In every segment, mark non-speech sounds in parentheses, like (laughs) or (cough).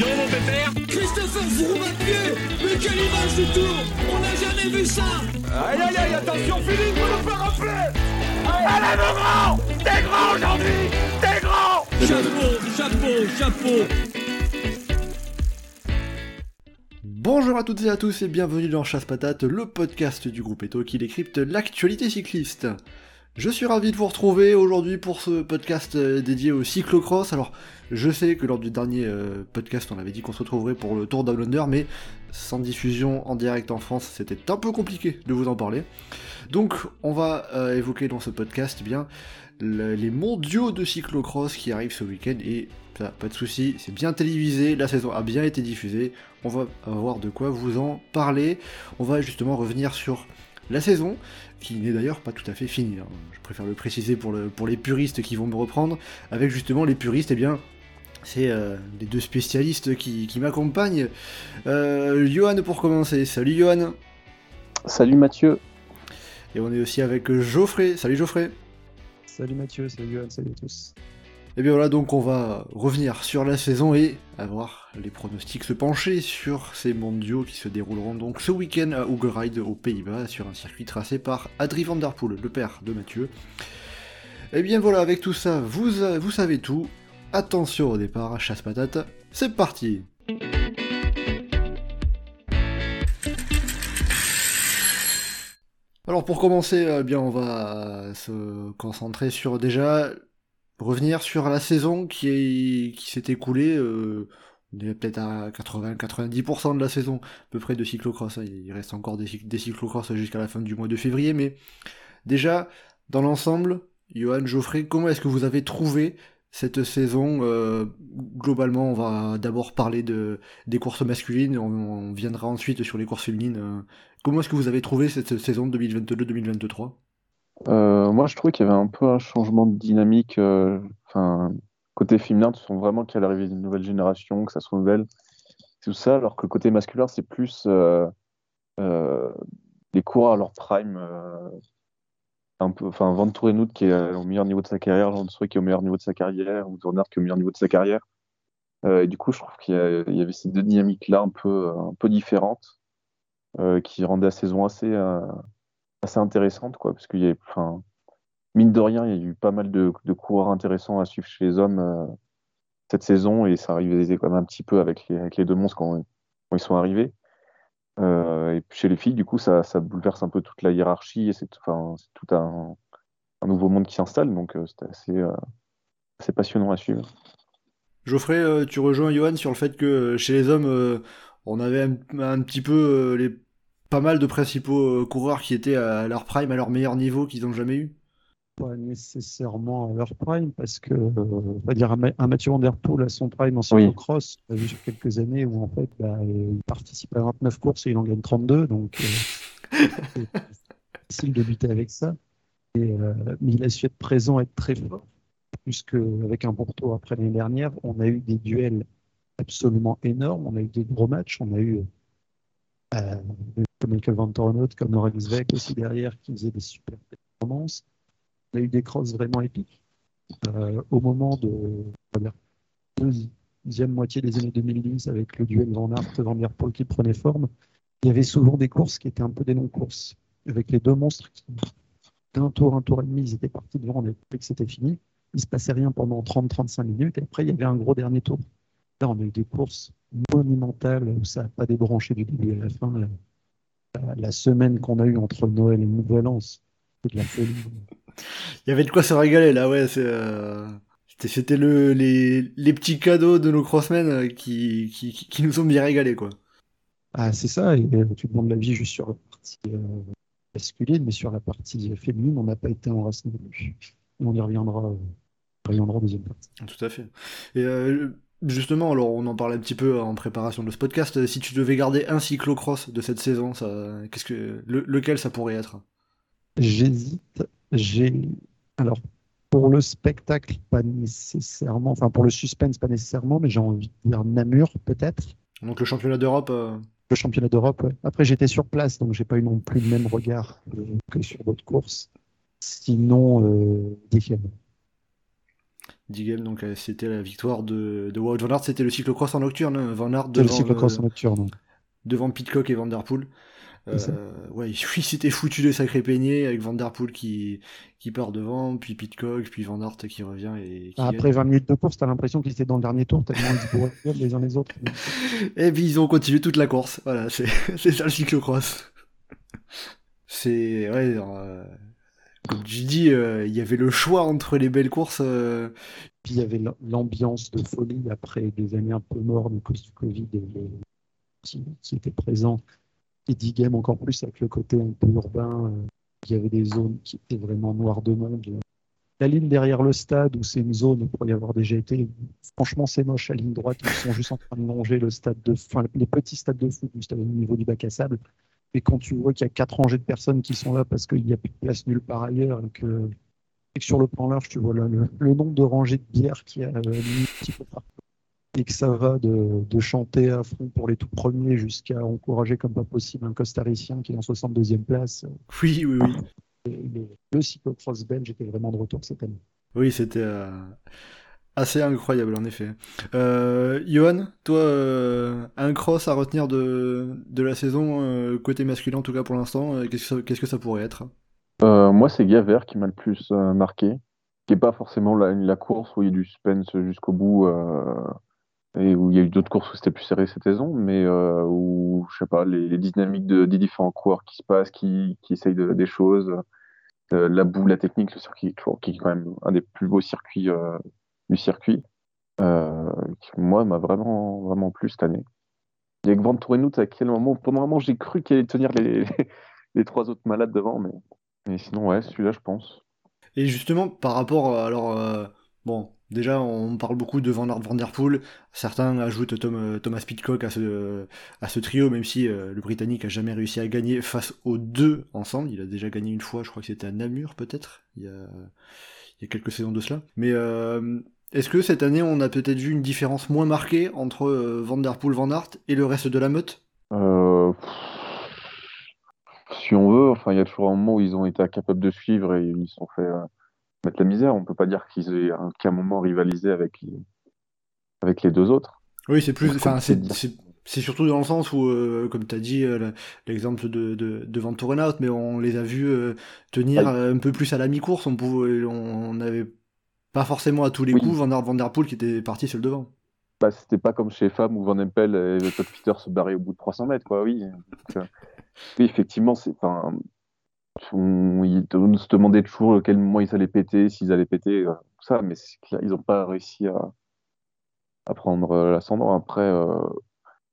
donc, mon pépère. Christopher pied Mais quelle image du tour On n'a jamais vu ça. Aïe aïe aïe, attention Philippe, vous nous faire rappeler Allez mon grand. T'es grand aujourd'hui. T'es grand. Chapeau, chapeau, chapeau. Bonjour à toutes et à tous et bienvenue dans Chasse Patate, le podcast du groupe Eto qui décrypte l'actualité cycliste. Je suis ravi de vous retrouver aujourd'hui pour ce podcast euh, dédié au cyclocross. Alors, je sais que lors du dernier euh, podcast, on avait dit qu'on se retrouverait pour le Tour Under, mais sans diffusion en direct en France, c'était un peu compliqué de vous en parler. Donc, on va euh, évoquer dans ce podcast eh bien le- les mondiaux de cyclocross qui arrivent ce week-end et ça, pas de souci, c'est bien télévisé, la saison a bien été diffusée. On va avoir de quoi vous en parler. On va justement revenir sur la saison, qui n'est d'ailleurs pas tout à fait finie. hein. Je préfère le préciser pour, le- pour les puristes qui vont me reprendre. Avec justement les puristes, eh bien, c'est euh, les deux spécialistes qui, qui m'accompagnent. Euh, Johan pour commencer. Salut Johan. Salut Mathieu. Et on est aussi avec Geoffrey. Salut Geoffrey. Salut Mathieu, salut Johan, salut à tous. Et bien voilà, donc on va revenir sur la saison et avoir les pronostics se pencher sur ces mondiaux qui se dérouleront donc ce week-end à Ougeride aux Pays-Bas sur un circuit tracé par Adrie van der Poel, le père de Mathieu. Et bien voilà, avec tout ça, vous savez tout. Attention au départ, chasse patate, c'est parti Alors pour commencer, eh bien on va se concentrer sur déjà revenir sur la saison qui, est, qui s'est écoulée. euh, on est peut-être à 80-90% de la saison, à peu près de cyclocross. hein. Il reste encore des, des cyclocross jusqu'à la fin du mois de février, mais déjà, dans l'ensemble, Johan, Geoffrey, comment est-ce que vous avez trouvé cette saison euh, Globalement, on va d'abord parler de, des courses masculines, on, viendra ensuite sur les courses féminines. euh. Comment est-ce que vous avez trouvé cette saison 2022-2023 Euh, moi, je trouvais qu'il y avait un peu un changement de dynamique. euh, côté féminin, tu sens vraiment qu'il y a l'arrivée d'une nouvelle génération, que ça se renouvelle, tout ça, alors que le côté masculin, c'est plus euh, euh, les coureurs à leur prime. euh, un peu, enfin, Van qui est euh, au meilleur niveau de sa carrière, Jean Souhait qui est au meilleur niveau de sa carrière, ou Dornard qui est au meilleur niveau de sa carrière. Euh, et du coup, je trouve qu'il y, y avait ces deux dynamiques-là un peu, un peu différentes, euh, qui rendaient la saison assez, euh, assez intéressante, quoi, parce qu'il y a, enfin, mine de rien, il y a eu pas mal de, coureurs intéressants à suivre chez les hommes euh, cette saison, et ça rivalisait quand même un petit peu avec les, deux monstres quand, ils sont arrivés. Euh, et puis chez les filles, du coup, ça, bouleverse un peu toute la hiérarchie, et c'est c'est tout un, nouveau monde qui s'installe, donc euh, c'était assez, euh, passionnant à suivre. Geoffrey, tu rejoins Johan sur le fait que chez les hommes, on avait un, petit peu les, pas mal de principaux euh, coureurs qui étaient à leur prime, à leur meilleur niveau qu'ils n'ont jamais eu. Pas nécessairement à leur prime, parce que, euh, on va dire, un, Ma- un Mathieu Van Der Poel à son prime en Oui. cyclocross, a vu sur quelques années où en fait, bah, il participe à 29 courses et il en gagne 32, donc euh, (laughs) c'est difficile de lutter avec ça. Et, euh, mais il a su être présent, être très fort, puisque avec un Porto après l'année dernière, on a eu des duels absolument énormes, on a eu des gros matchs, on a eu euh, comme Michael Van Torenhout, comme Laurent Zweck aussi derrière, qui faisait des super performances. On a eu des crosses vraiment épiques. Euh, au moment de dire, deuxième moitié des années 2010, avec le duel Van Aert, Van Der qui prenait forme, il y avait souvent des courses qui étaient un peu des non-courses, avec les deux monstres qui, d'un tour, un tour et demi, ils étaient partis devant, on avait que c'était fini. Il se passait rien pendant 30-35 minutes, et après, il y avait un gros dernier tour. Là, on a eu des courses monumentales où ça n'a pas débranché du début à la fin. La, la- la semaine qu'on a eue entre Noël et Nouvel An, c'est de la folie. (laughs) Il y avait de quoi se régaler là, ouais. c'est, euh, C'était, le, les, les petits cadeaux de nos crossmen euh, qui, qui, nous ont bien régalé, quoi. Ah, c'est ça, et euh, tu demandes l'avis juste sur la partie euh, masculine, mais sur la partie féminine, on n'a pas été en race non plus. On y reviendra, on y reviendra en deuxième partie. Tout à fait. Et euh, justement, alors on en parlait un petit peu en préparation de ce podcast. euh, Si tu devais garder un cyclocross de cette saison, ça, qu'est-ce que, le- lequel ça pourrait être? J'hésite, j'ai. Alors, pour le spectacle, pas nécessairement, enfin pour le suspense, pas nécessairement, mais j'ai envie de dire Namur, peut-être. Donc le championnat d'Europe. euh, Le championnat d'Europe, ouais. Après, j'étais sur place, donc j'ai pas eu non plus le même regard euh, que sur d'autres courses. Sinon, euh, Défiant. Digame, donc c'était la victoire de, de Wout Van Aert, c'était le cyclocross en nocturne, hein, Van Aert devant, le cyclocross en nocturne. devant Pitcock et Van Der Poel. Euh, ouais, (laughs) il s'était foutu des sacrés peignets avec Van Der Poel qui, qui part devant, puis Pitcock, puis Van Aert qui revient. Et qui Après 20 minutes de course, t'as l'impression qu'ils étaient dans le dernier tour, tellement ils se les uns les autres. (laughs) et puis ils ont continué toute la course. Voilà, c'est (laughs) ça le cyclocross. C'est. Ouais, euh, comme tu dis, euh, il y avait le choix entre les belles courses. Euh. Puis il y avait l'ambiance de folie après des années un peu mortes à cause du Covid et qui était présent et D-Game encore plus avec le côté un peu urbain. Euh, il y avait des zones qui étaient vraiment noires de monde. La ligne derrière le stade, où c'est une zone pourrait y avoir des GT, franchement, c'est moche. La ligne droite, ils sont juste en train de longer le stade de, enfin, les petits stades de foot, juste au niveau du bac à sable. Et quand tu vois qu'il y a quatre rangées de personnes qui sont là parce qu'il n'y a plus de place nulle part ailleurs, et que, sur le plan large, tu vois là, le, nombre de rangées de bières qui a euh, un petit peu partout et que ça va de, de, chanter à fond pour les tout premiers jusqu'à encourager comme pas possible un costaricien qui est en 62e place. Oui, oui, oui. le, le cyclocross belge était vraiment de retour cette année. Oui, c'était euh, assez incroyable en effet. Euh, Johan, toi, euh, un cross à retenir de, de la saison, euh, côté masculin en tout cas pour l'instant, qu'est-ce que, ça pourrait être? Moi, c'est Gaver qui m'a le plus marqué, qui n'est pas forcément la, course où il y a du suspense jusqu'au bout et où il y a eu d'autres courses où c'était plus serré cette saison, mais où, je sais pas, les, dynamiques de, des différents coureurs qui se passent, qui, qui essayent de, des choses, la boue, la technique, le circuit, qui est quand même un des plus beaux circuits du circuit, euh, qui, moi, m'a vraiment, vraiment plu cette année. Il y a Ventourenout, à quel moment, pendant un moment, j'ai cru qu'il allait tenir les, (laughs) trois autres malades devant, mais, sinon, ouais, celui-là, je pense. Et justement, par rapport, alors, euh, bon, Déjà, on parle beaucoup de Van, Van Der Poel. Certains ajoutent euh, Thomas Pitcock à ce, trio, même si euh, le Britannique a jamais réussi à gagner face aux deux ensemble. Il a déjà gagné une fois, je crois que c'était à Namur peut-être, il, y a, quelques saisons de cela. Mais euh, est-ce que cette année, on a peut-être vu une différence moins marquée entre Van Der Poel, Van Aert et le reste de la meute? Si on veut, enfin, il y a toujours un moment où ils ont été incapables de suivre et ils se sont fait mettre la misère. On peut pas dire qu'ils aient qu'à un moment rivalisé avec les, avec les deux autres. Oui, c'est plus, enfin, c'est surtout dans le sens où, euh, comme tu as dit, euh, l'exemple de, de, de mais on les a vus euh, tenir un peu plus à la mi-course. On pouvait, on n'avait pas forcément à tous les coups Van, Van Der Poel qui était parti seul devant. Bah, c'était pas comme chez Femme où Van Empel et Todd Peter se barraient au bout de 300 mètres, quoi. Oui, oui effectivement, c'est, ils se demandaient toujours quel moment ils allaient péter, s'ils allaient péter, euh, tout ça, mais ils n'ont pas réussi à, à prendre euh, l'ascendant. Après, euh,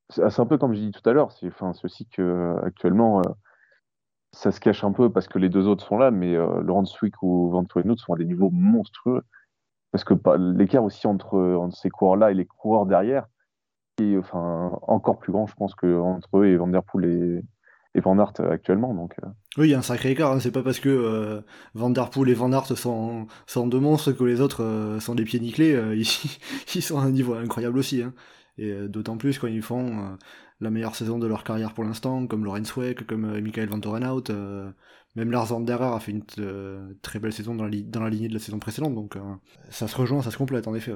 c'est un peu comme j'ai dit tout à l'heure, c'est enfin, aussi que actuellement ça se cache un peu parce que les deux autres sont là, mais Laurent Swick ou Van sont à des niveaux monstrueux. Parce que l'écart aussi entre, ces coureurs-là et les coureurs derrière est enfin, encore plus grand, je pense, qu'entre eux et Van Der Poel et, Van Aert actuellement. Donc, euh. Oui, il y a un sacré écart. Hein. C'est pas parce que euh, Van Der Poel et Van Aert sont, deux monstres que les autres euh, sont des pieds nickelés. (laughs) Ils, ils, sont à un niveau incroyable aussi. Hein. Et d'autant plus quand ils font la meilleure saison de leur carrière pour l'instant, comme Lorenz Weck, comme Michael Van Torenhout. Même Lars a fait une très belle saison dans la, lignée de la saison précédente. Donc ça se rejoint, ça se complète en effet.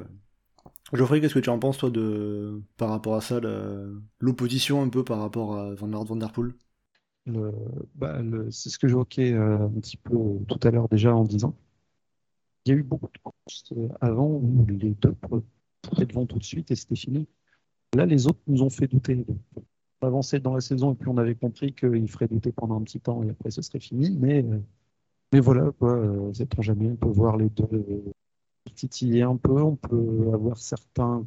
Geoffrey, qu'est-ce que tu en penses toi de par rapport à ça, l'opposition un peu par rapport à Van Der Poel? Bah, c'est ce que j'évoquais euh, un petit peu tout à l'heure déjà en disant. Il y a eu beaucoup de courses euh, avant où les deux étaient devant tout de suite et c'était fini. Là, les autres nous ont fait douter. Avançait dans la saison et puis on avait compris qu'il ferait douter pendant un petit temps et après ce serait fini. Mais, euh, mais voilà, quoi, sait-on jamais, on peut voir les deux titiller un peu, on peut avoir certains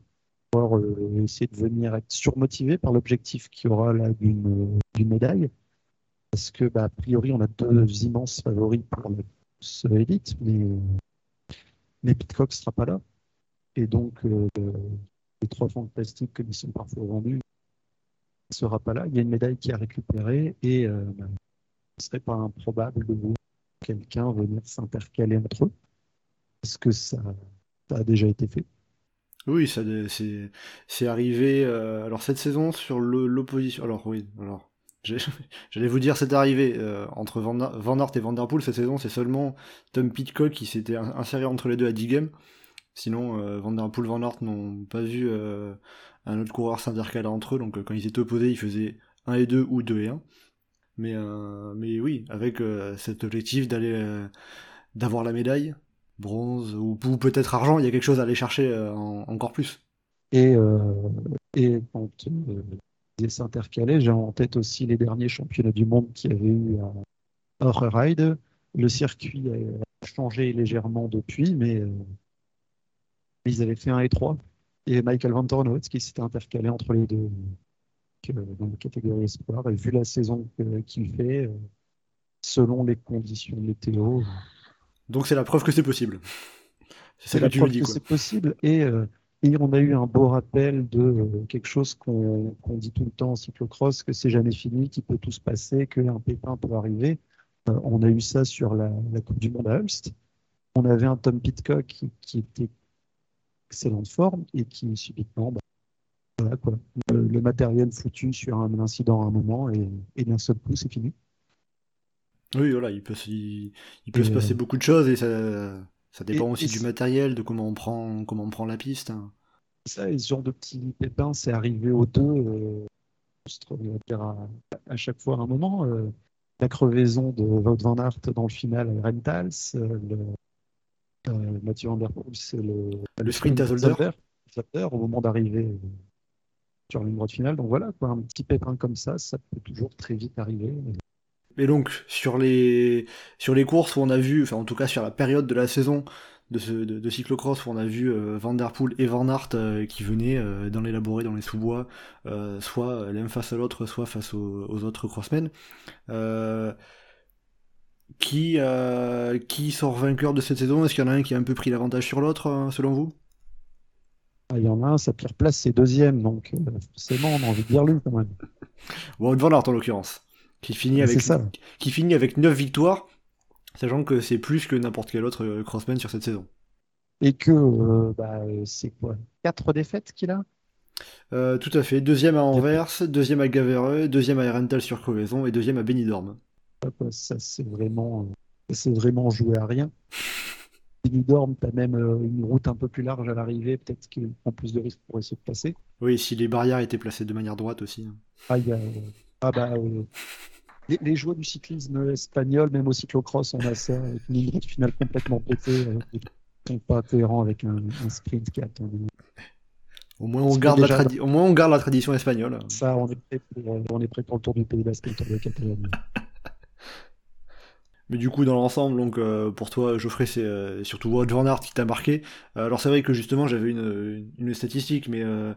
essayer de venir être surmotivés par l'objectif qu'il y aura là d'une médaille parce que, bah, a priori, on a deux immenses favoris pour la course élite, mais, mais Pitcock ne sera pas là. Et donc, euh, les trois de plastique qui sont parfois vendus sera pas là. Il y a une médaille qui a récupéré et euh, bah, ce ne serait pas improbable de voir quelqu'un venir s'intercaler entre eux. Est-ce que ça, a déjà été fait? Oui, ça c'est arrivé. Euh, alors cette saison sur l'opposition. Alors oui, alors (laughs) J'allais vous dire, c'est arrivé euh, entre Van, Van et Van Der Poel cette saison, c'est seulement Tom Pitcock qui s'était inséré entre les deux à 10 games. Sinon, euh, Van Der Poel, Van Aert n'ont pas vu euh, un autre coureur s'intercaler entre eux. Donc, euh, quand ils étaient opposés, ils faisaient 1 et 2 ou 2 et 1. Mais, euh, mais oui, avec cet objectif d'aller d'avoir la médaille, bronze ou, peut-être argent, il y a quelque chose à aller chercher en- encore plus. Et, et quand ils s'intercalaient, j'ai en tête aussi les derniers championnats du monde qu'il y avait eu à Ride. Le circuit a changé légèrement depuis, mais ils avaient fait un et 3. Et Michael Van Tornhout qui s'était intercalé entre les deux que- dans la catégorie espoir. Et vu la saison qu'il fait, euh, selon les conditions météo, Donc c'est la preuve que c'est possible. C'est que la preuve dis, que c'est possible. Et, euh, et on a eu un beau rappel de euh, quelque chose qu'on dit tout le temps en cyclocross, que c'est jamais fini, qu'il peut tout se passer, qu'un pépin peut arriver. Euh, on a eu ça sur la, la Coupe du Monde à Ulst. On avait un Tom Pitcock qui, qui était excellente forme et qui subitement, bah, voilà quoi, le, le matériel foutu sur un incident à un moment et, et d'un seul coup c'est fini. Oui, voilà, il peut, se- il, il peut Et, se passer euh, beaucoup de choses et ça, ça dépend et- aussi du matériel, de comment on prend, comment on prend la piste. hein. Ça, et ce genre de petits pépins, c'est arrivé aux deux, euh, à, à chaque fois à un moment. euh, la crevaison de Wout van Aert dans le final à Rentals, euh, le, euh, Mathieu Van Der Poel, c'est le, Le sprint à Zolder. Zolder, au moment d'arriver euh, sur ligne droite finale. Donc voilà, quoi, un petit pépin comme ça, ça peut toujours très vite arriver. Et donc, sur les, sur les courses où on a vu, enfin en tout cas sur la période de la saison de, ce, de, de cyclocross où on a vu euh, Van Der Poel et Van Aert euh, qui venaient euh, dans l'élaboré, dans les sous-bois, soit l'un face à l'autre, soit face aux, aux autres crossmen, qui, euh, qui sort vainqueur de cette saison? Est-ce qu'il y en a un qui a un peu pris l'avantage sur l'autre, euh, selon vous? Ah, Il y en a un, sa pire place, c'est deuxième, donc euh, forcément, on a envie de dire lui quand même. Wout Van Aert en l'occurrence, qui finit avec, C'est ça. qui finit avec 9 victoires, sachant que c'est plus que n'importe quel autre crossman sur cette saison. Et que euh, bah, c'est quoi Quatre défaites qu'il a? Euh, tout à fait. Deuxième à Anvers, deuxième à Gavereux, deuxième à Erental sur crevaison et deuxième à Benidorm. Quoi, Ça, c'est vraiment, euh, c'est vraiment joué à rien. Benidorm, tu as même euh, une route un peu plus large à l'arrivée, peut-être qu'il prend plus de risques pour essayer de passer. Oui, si les barrières étaient placées de manière droite aussi. hein. Ah, il y a, euh, ah bah, euh, les, les joies du cyclisme espagnol, même au cyclocross, on a ça, avec une ligne finale complètement pétée, euh, sont pas cohérents avec un, un sprint qui attend. Au moins, on garde, la déjà- Au moins, on garde la tradition espagnole. Ça, on est prêt pour, on est prêt pour le Tour du Pays Basque et le Tour de Catalogne. Mais du coup, dans l'ensemble, donc euh, pour toi, Geoffrey, c'est euh, surtout van Aert qui t'a marqué. Euh, alors c'est vrai que justement, j'avais une, une statistique, mais euh,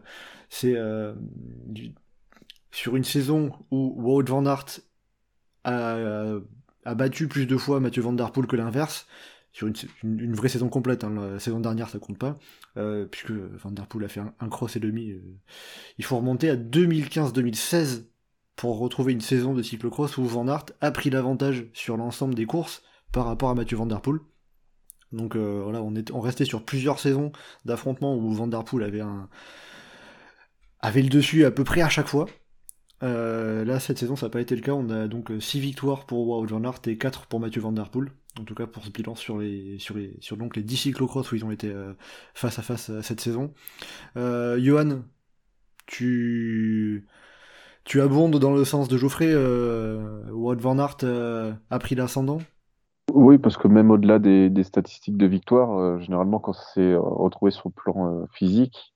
c'est euh, du- sur une saison où Wout van Aert a, a battu plus de fois Mathieu Van Der Poel que l'inverse. Sur une, une- vraie saison complète, hein, la saison dernière ça compte pas, puisque Van Der Poel a fait un, cross et demi. il faut remonter à 2015-2016 pour retrouver une saison de cyclocross où Van Aert a pris l'avantage sur l'ensemble des courses par rapport à Mathieu Van Der Poel. Donc euh, voilà, on, est, on restait sur plusieurs saisons d'affrontements où Van Der Poel avait, un, avait le dessus à peu près à chaque fois. Euh, là, cette saison, ça n'a pas été le cas. On a donc 6 victoires pour Wout Van Aert et 4 pour Mathieu Van Der Poel. En tout cas, pour ce bilan sur les, sur les, sur donc les 10 cyclocross où ils ont été euh, face à face cette saison. Johan, tu, tu abondes dans le sens de Geoffrey. Euh, Wout Van Aert euh, a pris l'ascendant? Oui, parce que même au-delà des, statistiques de victoire, euh, généralement, quand c'est retrouvé sur le plan physique,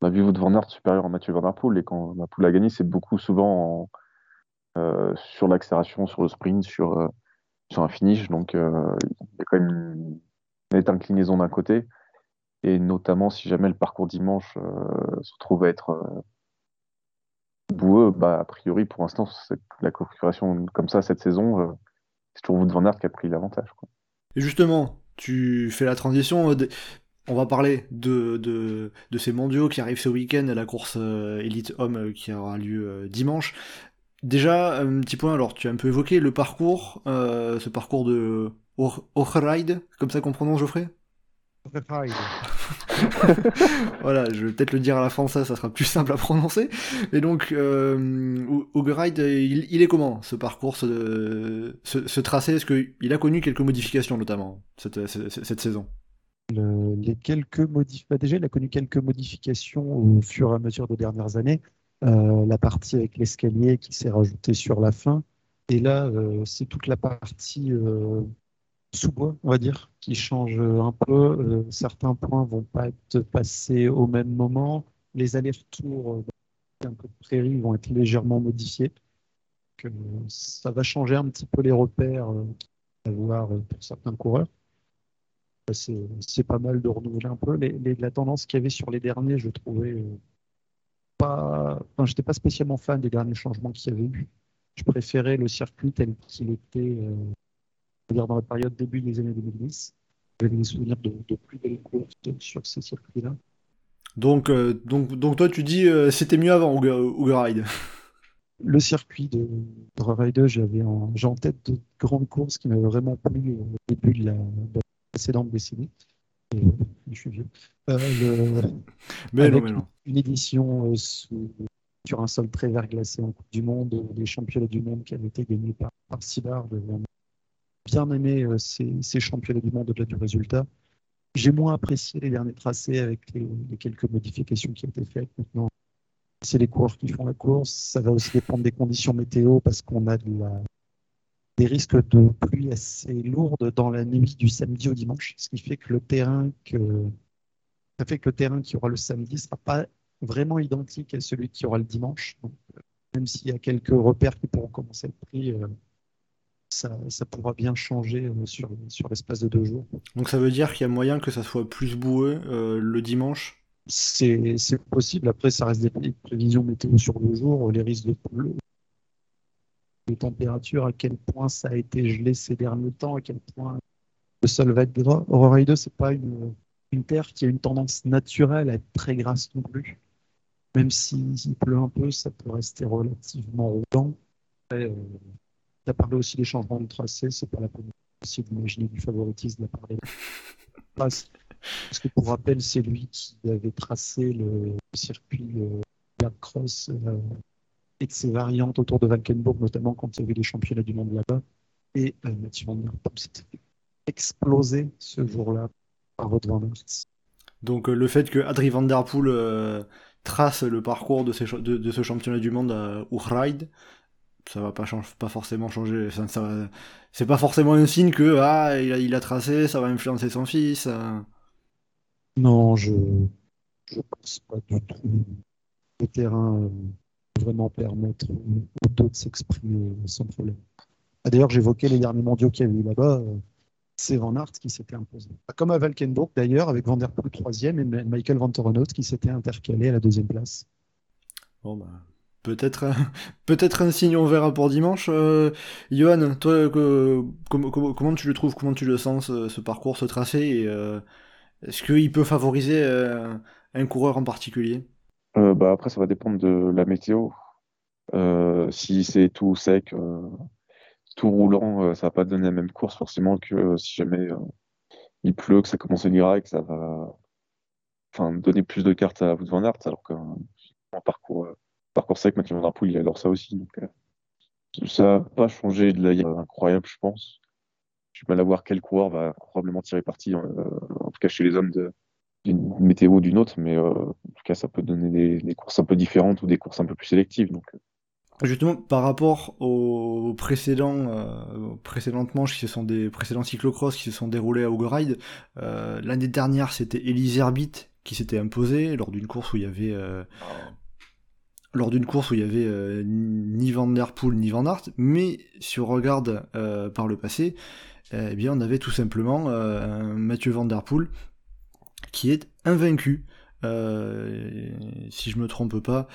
on a vu Wout van Aert supérieur à Mathieu Van Der Poel, et quand Van Der a gagné, c'est beaucoup souvent en- sur l'accélération, sur le sprint, sur, sur un finish. Donc, il y a quand même une nette inclinaison d'un côté, et notamment si jamais le parcours dimanche se trouve à être boueux, bah, a priori, pour l'instant, la configuration comme ça cette saison, euh, c'est toujours Wout van Aert qui a pris l'avantage. Et justement, tu fais la transition. euh, On va parler de, de, ces mondiaux qui arrivent ce week-end, la course euh, Elite Homme euh, qui aura lieu euh, dimanche. Déjà, un petit point, alors tu as un peu évoqué le parcours, euh, ce parcours de Ride, comme ça qu'on prononce Geoffrey? (laughs) Voilà, je vais peut-être le dire à la française, ça sera plus simple à prononcer. Et donc, euh, Ride, il, il est comment ce parcours, ce, ce, ce tracé? Est-ce qu'il a connu quelques modifications notamment cette, cette, cette saison? Les quelques modif... Bah, déjà, il a connu quelques modifications au fur et à mesure des dernières années. Euh, la partie avec l'escalier qui s'est rajoutée sur la fin. Et là, euh, c'est toute la partie euh, sous-bois, on va dire, qui change un peu. certains points vont pas être passés au même moment. Les allers-retours un peu de prairie vont être légèrement modifiés. ça va changer un petit peu les repères à voir pour certains coureurs c'est pas mal de renouveler un peu. la tendance qu'il y avait sur les derniers, je trouvais euh, pas. Enfin, j'étais pas spécialement fan des derniers changements qu'il y avait eu. Je préférais le circuit tel qu'il était euh, dans la période début des années 2010. J'avais des souvenirs de, plus belles courses sur ces circuits-là? Donc, euh, donc, donc, toi, tu dis c'était mieux avant Uber Ride (laughs) Le circuit de Ride, j'avais en, en, tête de grandes courses qui m'avaient vraiment plu au début de la, précédente décennie. Et, je suis vieux. Euh, mais non, mais non. Une édition euh, sur un sol très verglacé en Coupe du Monde, des championnats du monde qui avaient été gagnés par, par Sibard. Bien aimé euh, ces, ces, championnats du monde au-delà du résultat. J'ai moins apprécié les derniers tracés avec les, quelques modifications qui ont été faites. Maintenant, c'est les coureurs qui font la course. Ça va aussi dépendre des conditions météo parce qu'on a des risques de pluie assez lourdes dans la nuit du samedi au dimanche, ce qui fait que le terrain que ça qui aura le samedi ne sera pas vraiment identique à celui qui aura le dimanche. Euh, même s'il y a quelques repères qui pourront commencer à être pris, euh, ça, ça, pourra bien changer euh, sur, sur l'espace de deux jours. Donc ça veut dire qu'il y a moyen que ça soit plus boueux le dimanche? C'est possible. Après, ça reste des prévisions météo sur deux jours. Les risques de, les températures, à quel point ça a été gelé ces derniers temps, à quel point le sol va être gras. Aurora 2, c'est pas une, une, terre qui a une tendance naturelle à être très grasse non plus. Même s'il pleut un peu, ça peut rester relativement roulant. Après, euh, tu as parlé aussi des changements de tracé, c'est pas la peine aussi d'imaginer du favoritisme de la part des Parce que pour rappel, c'est lui qui avait tracé le circuit euh, Black Cross euh, et de ses variantes autour de Valkenburg, notamment quand il y avait les championnats du monde là-bas. Et euh, Mathieu Van Der Poel s'est explosé ce jour-là par votre Van Donc euh, le fait que Adrie Van Der Poel trace le parcours de, ces, de, ce championnat du monde à Urride, ça va pas, change, pas forcément changer. Ça, ça c'est pas forcément un signe que ah, il, a, il a tracé, ça va influencer son fils. Non, je je pense pas du tout. Le terrain vraiment permettre aux deux de s'exprimer sans problème. Ah, d'ailleurs, j'évoquais les derniers mondiaux qu'il y a eu là-bas. Euh, c'est Van Aert qui s'était imposé. Comme à Valkenburg d'ailleurs, avec Van der Poel troisième et Michael Van Torenhout qui s'était intercalé à la deuxième place. Bon bah, peut-être (laughs) peut-être un signe on verra pour dimanche. Euh, Johan, toi, comment tu le trouves, comment tu le sens ce, parcours, ce tracé euh, Est-ce qu'il peut favoriser un coureur en particulier? Euh, bah, après, ça va dépendre de la météo. Euh, si c'est tout sec, euh, tout roulant, ça va pas donner la même course forcément que si jamais il pleut, que ça commence à virer, que ça va enfin, donner plus de cartes à Wout van Aert, alors qu'un parcours, parcours sec, Mathieu Van il adore ça aussi. Donc, ça va pas changer de la incroyable, je pense. J'ai mal à voir quel coureur va probablement tirer parti, en tout cas chez les hommes d'une météo ou d'une autre, mais euh, en tout cas, ça peut donner des, courses un peu différentes ou des courses un peu plus sélectives. Donc. Euh. Justement, par rapport aux précédents, euh, précédentes manches qui se sont des précédents cyclocross qui se sont déroulés à Ugeride, euh, l'année dernière c'était Elise Herbit qui s'était imposé lors d'une course où il y avait lors d'une course où il y avait ni Van Der Poel ni Van Aert, mais si on regarde par le passé, eh bien on avait tout simplement Mathieu Van Der Poel qui est invaincu, euh, si je me trompe pas,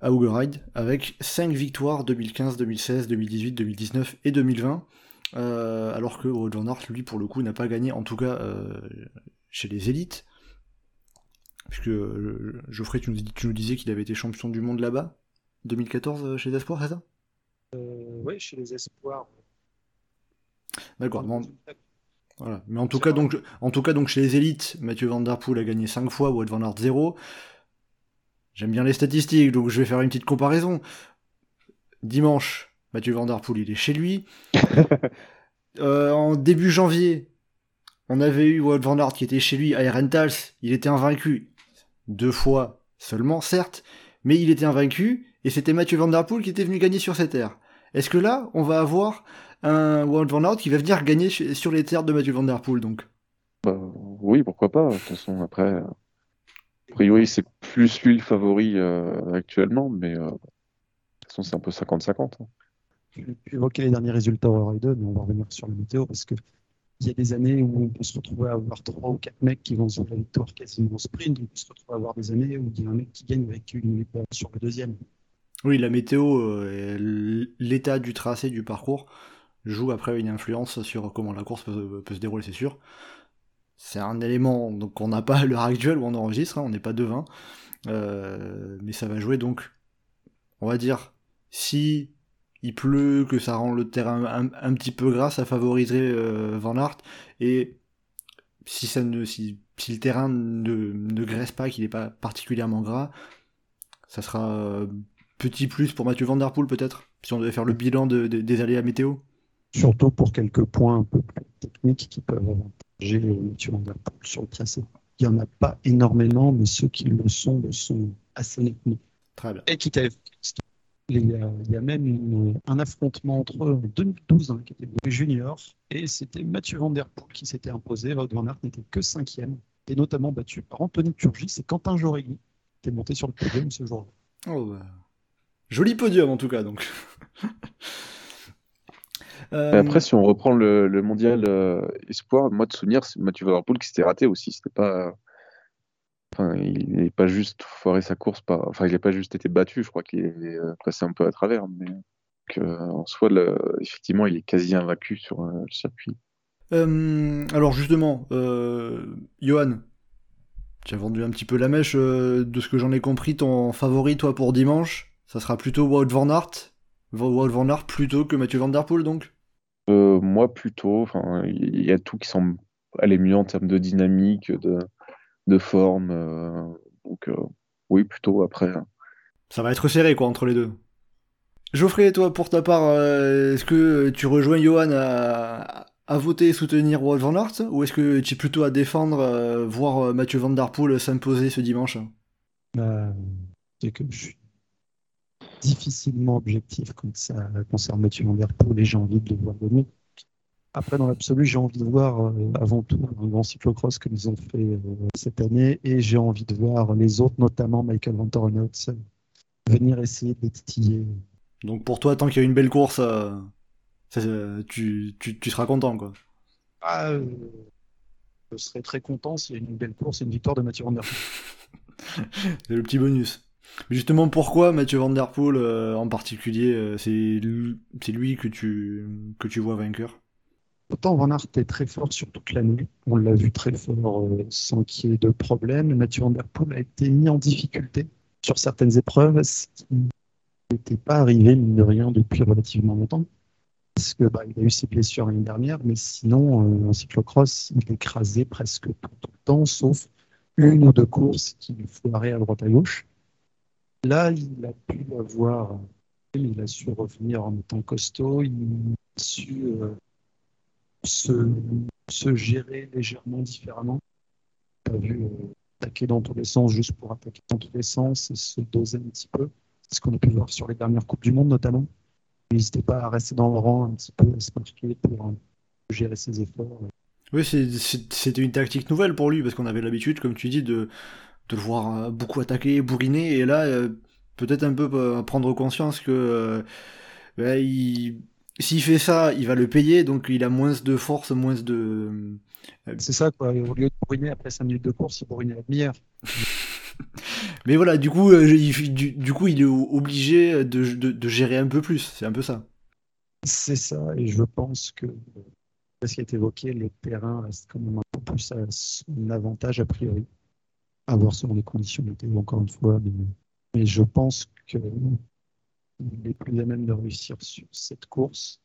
à Ugeride, avec 5 victoires 2015, 2016, 2018, 2019 et 2020. Euh, alors que van Aert, lui, pour le coup, n'a pas gagné, en tout cas euh, chez les élites. Puisque Geoffrey, tu nous, tu nous disais qu'il avait été champion du monde là-bas, 2014 chez les Espoirs, c'est ça? Oui, chez les Espoirs. D'accord. Mais en tout, cas, donc, en tout cas, donc, chez les élites, Mathieu Van Der Poel a gagné 5 fois, Wout Van Aert 0. J'aime bien les statistiques, donc je vais faire une petite comparaison. Dimanche, Mathieu Van Der Poel, il est chez lui. (laughs) Euh, en début janvier, on avait eu Wout van Aert qui était chez lui à Rentals, il était invaincu deux fois seulement, certes, mais il était invaincu, et c'était Mathieu Van Der Poel qui était venu gagner sur cette terre. Est-ce que là, on va avoir un Wout van Aert qui va venir gagner sur les terres de Mathieu Van Der Poel, donc? Bah, Oui, pourquoi pas, de toute façon, après... A priori, c'est plus lui le favori euh, actuellement, mais euh, de toute façon, c'est un peu 50-50. Hein. Je vais évoquer les derniers résultats au mais on va revenir sur la météo parce que il y a des années où on peut se retrouver à avoir trois ou quatre mecs qui vont sur la victoire quasiment au sprint. On peut se retrouver à avoir des années où il y a un mec qui gagne avec une victoire sur le deuxième. Oui, la météo, euh, l'état du tracé du parcours joue après une influence sur comment la course peut, se dérouler, c'est sûr. C'est un élément qu'on n'a pas à l'heure actuelle où on enregistre, hein, on n'est pas devin. Euh, mais ça va jouer donc, on va dire, si il pleut, que ça rend le terrain un, petit peu gras, ça favoriserait euh, Van Aert. Et si, ça ne, si, le terrain ne, graisse pas, qu'il n'est pas particulièrement gras, ça sera euh, petit plus pour Mathieu Van Der Poel peut-être, si on devait faire le bilan des aléas météo. Surtout pour quelques points un peu plus techniques qui peuvent avantager Mathieu Van Der Poel sur le tracé. Il n'y en a pas énormément, mais ceux qui le sont le sont assez nettement. Très bien. Et qui il y a, même un affrontement entre eux en 2012, hein, qui était le junior, et c'était Mathieu Van Der Poel qui s'était imposé. Wout Van Aert n'était que cinquième, et notamment battu par Anthony Turgis et Quentin Joregui, qui est monté sur le podium ce jour-là. Oh, bah. Joli podium en tout cas, donc. (laughs) Euh, après, si on reprend le, mondial euh, espoir, moi de souvenir, c'est Mathieu Van Der Poel qui s'était raté aussi. C'était pas il n'est pas juste foiré sa course, pas... enfin, il n'a pas juste été battu, je crois qu'il est euh, passé un peu à travers, mais en soi, effectivement, il est quasi invaincu sur euh, le circuit. Euh, alors justement, Johan, tu as vendu un petit peu la mèche de ce que j'en ai compris. Ton favori, toi, pour dimanche, ça sera plutôt Wout van Aert, Wout van Aert plutôt que Mathieu Van Der Poel, donc? Moi, plutôt. Enfin, il y a tout qui semble aller mieux en termes de dynamique, de de forme. Euh, donc, euh, oui, plutôt après. Hein. Ça va être serré, quoi, entre les deux. Geoffrey, toi, pour ta part, euh, est-ce que tu rejoins Johan à, voter et soutenir Wout van Aert ou est-ce que tu es plutôt à défendre, voir Mathieu Van Der Poel s'imposer ce dimanche? Bah, C'est que je suis difficilement objectif quand ça concerne Mathieu Van Der Poel et j'ai envie de le voir venir. Après, dans l'absolu, j'ai envie de voir euh, avant tout un grand cyclocross que nous ont fait euh, cette année et j'ai envie de voir les autres, notamment Michael Van venir essayer de titiller. Donc pour toi, tant qu'il y a une belle course, euh, tu, tu, seras content, quoi. Ah, je serais très content s'il y a une belle course et une victoire de Mathieu Van Der Poel. (laughs) c'est le petit bonus. Mais justement, pourquoi Mathieu Van Der Poel en particulier, c'est lui que tu, que tu vois vainqueur? Autant Van Aert est très fort sur toute l'année, on l'a vu très fort euh, sans qu'il y ait de problème. Mathieu Van Der Poel a été mis en difficulté sur certaines épreuves, ce qui n'était pas arrivé, mine de rien, depuis relativement longtemps. Parce que bah, a eu ses blessures l'année dernière, mais sinon, euh, en cyclocross, il écrasait presque tout, le temps, sauf une ou deux courses qui lui foiraient à droite à gauche. Là, il a pu avoir, il a su revenir en étant costaud, il a su euh, se, gérer légèrement différemment. Pas vu euh, attaquer dans tous les sens juste pour attaquer dans tous les sens et se doser un petit peu. C'est ce qu'on a pu voir sur les dernières Coupes du Monde notamment. N'hésitez pas à rester dans le rang un petit peu, à se marquer pour euh, gérer ses efforts. Oui, c'était une tactique nouvelle pour lui parce qu'on avait l'habitude, comme tu dis, de, de le voir euh, beaucoup attaquer, bourriner et là, peut-être un peu prendre conscience que ben, il, s'il fait ça, il va le payer, donc il a moins de force, moins de. Euh, c'est ça, quoi. Au lieu de bourriner après 5 minutes de course, il bourrine à la demi-heure. (laughs) Mais voilà, du coup, euh, il, du, coup, il est obligé de, gérer un peu plus. C'est un peu ça. C'est ça, et je pense que, ce qui est évoqué, le terrain reste quand même un peu plus à son avantage a priori. À voir selon les conditions météo, encore une fois. mais je pense que il est plus à même de réussir sur cette course.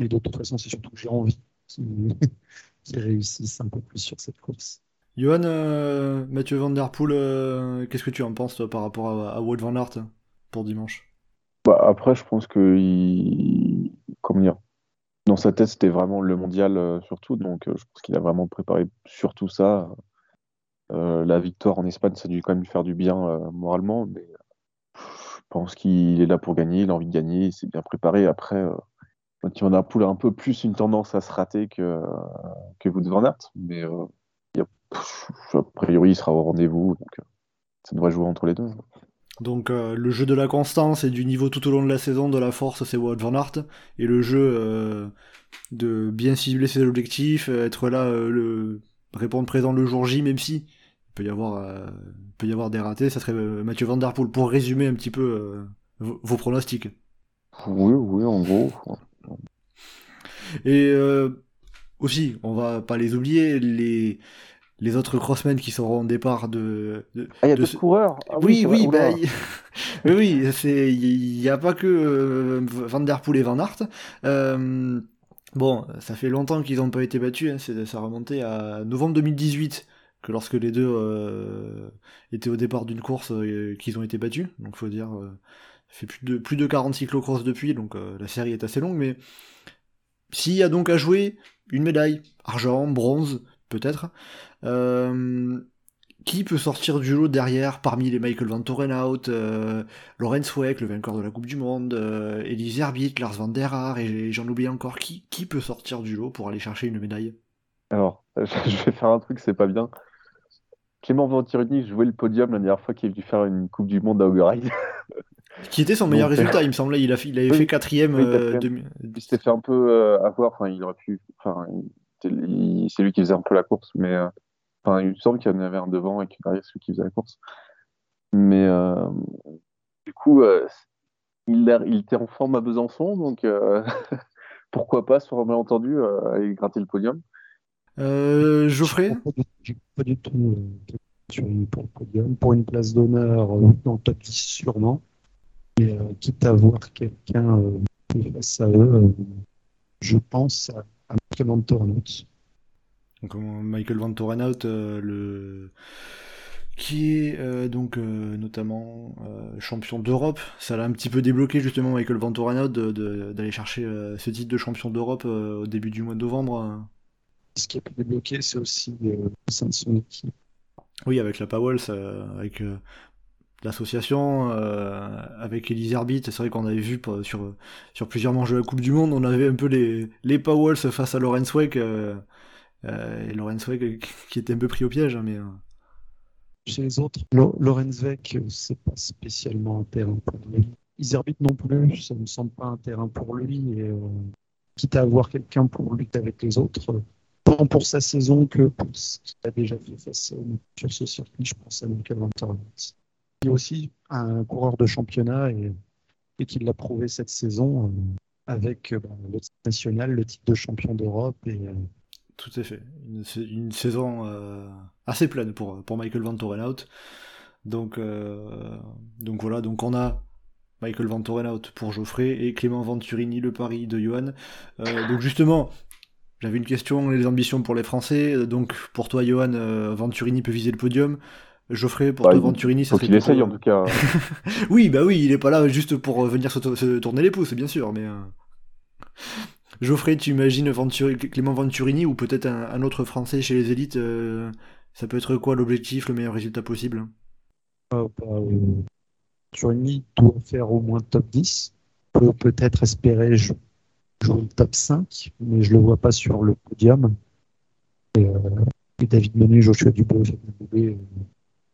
Et de toute façon, c'est surtout que j'ai envie qu'il (laughs) réussisse un peu plus sur cette course. Johan, euh, Mathieu Van Der Poel, euh, qu'est-ce que tu en penses par rapport à, à Wout Van Aert pour dimanche? Bah, Après, je pense que il... comment dire dans sa tête, c'était vraiment le mondial surtout. Donc, je pense qu'il a vraiment préparé surtout ça. la victoire en Espagne, ça a dû quand même lui faire du bien moralement. Mais pense qu'il est là pour gagner, il a envie de gagner, il s'est bien préparé. Après, Mathieu Van Der a un peu plus une tendance à se rater que, que Wout van Aert. Mais a, priori, il sera au rendez-vous. Donc, ça devrait jouer entre les deux. Donc euh, le jeu de la constance et du niveau tout au long de la saison, de la force, c'est Wout van Aert. Et le jeu euh, de bien cibler ses objectifs, euh, être là, le répondre présent le jour J, même si il peut y avoir, peut y avoir des ratés, ça serait Mathieu Van Der Poel. Pour résumer un petit peu vos pronostics. Oui, oui, en gros. Et aussi, on va pas les oublier, les les autres crossmen qui seront au départ de. ah, il y a deux coureurs ah Oui, oui, bah, (laughs) oui, il n'y a pas que euh, Van Der Poel et Van Aert. Euh, bon, ça fait longtemps qu'ils n'ont pas été battus, hein, ça remontait à novembre 2018, que lorsque les deux euh, étaient au départ d'une course, qu'ils ont été battus. Donc, faut dire, ça fait plus de, plus de 40 cyclocross depuis, donc la série est assez longue, mais s'il y a donc à jouer une médaille, argent, bronze, peut-être. Euh, qui peut sortir du lot derrière parmi les Michael Van Torenhout, euh, Lorenz Weck, le vainqueur de la Coupe du Monde, euh, Elise Herbit, Lars Van Der et j'en oublie encore, qui, qui peut sortir du lot pour aller chercher une médaille? Alors, (laughs) je vais faire un truc, c'est pas bien. Clément Venturini jouait le podium la dernière fois qu'il est venu faire une Coupe du Monde à Augeride. Qui était son meilleur résultat, il me semblait. Il, a, il avait fait quatrième. Il s'était fait un peu avoir. Enfin, il aurait pu. Enfin, c'est lui qui faisait un peu la course, mais euh, enfin, il me semble qu'il y en avait un devant et qu'il derrière celui qui faisait la course. Mais euh, du coup, euh, il, il, était en forme à Besançon, donc (laughs) pourquoi pas, sur un malentendu, aller gratter le podium. Geoffrey pas du tout pour le podium, pour une place d'honneur dans le top 10 sûrement. Et quitte à voir quelqu'un face à eux, je pense à Michael Van Torenhout. Donc, Michael Van Torenhout, euh, le qui est euh, donc euh, notamment champion d'Europe. Ça l'a un petit peu débloqué justement Michael Van Torenhout d'aller chercher ce titre de champion d'Europe au début du mois de novembre. Ce qui est débloqué, c'est aussi au sein de son équipe. Oui, avec la Powell, avec l'association euh, avec Elise Herbit, c'est vrai qu'on avait vu sur, sur plusieurs manches de la Coupe du Monde, on avait un peu les, les Powells face à euh, euh, et Lorenz Weck qui était un peu pris au piège. Hein, mais, Chez les autres, Lorenz Weck, c'est pas spécialement un terrain pour lui. Iserbit non plus, ça ne me semble pas un terrain pour lui, et quitte à avoir quelqu'un pour lutter avec les autres, pour sa saison que pour ce qu'il a déjà fait face sur ce circuit, je pense à Michael Van qui est aussi un coureur de championnat et, et qui l'a prouvé cette saison euh, avec euh, bah, le titre national, le titre de champion d'Europe. Et, euh, Tout à fait. Une, saison assez pleine pour, pour Michael Van Torenhout. Donc, donc voilà, donc on a Michael Van Torenhout pour Geoffrey et Clément Venturini, le pari de Johan. donc justement, j'avais une question, les ambitions pour les Français. Donc pour toi, Johan, Venturini peut viser le podium. Geoffrey pour bah, Venturini, ça il essaye en tout cas. (laughs) oui, bah oui, il est pas là juste pour euh, venir se, tourner les pouces, bien sûr, mais. Euh... Geoffrey, tu imagines Clément Venturini ou peut-être un, autre Français chez les élites euh, Ça peut être quoi l'objectif, le meilleur résultat possible? Ah, bah, euh, Venturini doit faire au moins top 10. Peut peut-être espérer jouer le top 5, mais je le vois pas sur le podium. Et, David Menu, Joshua Dubois,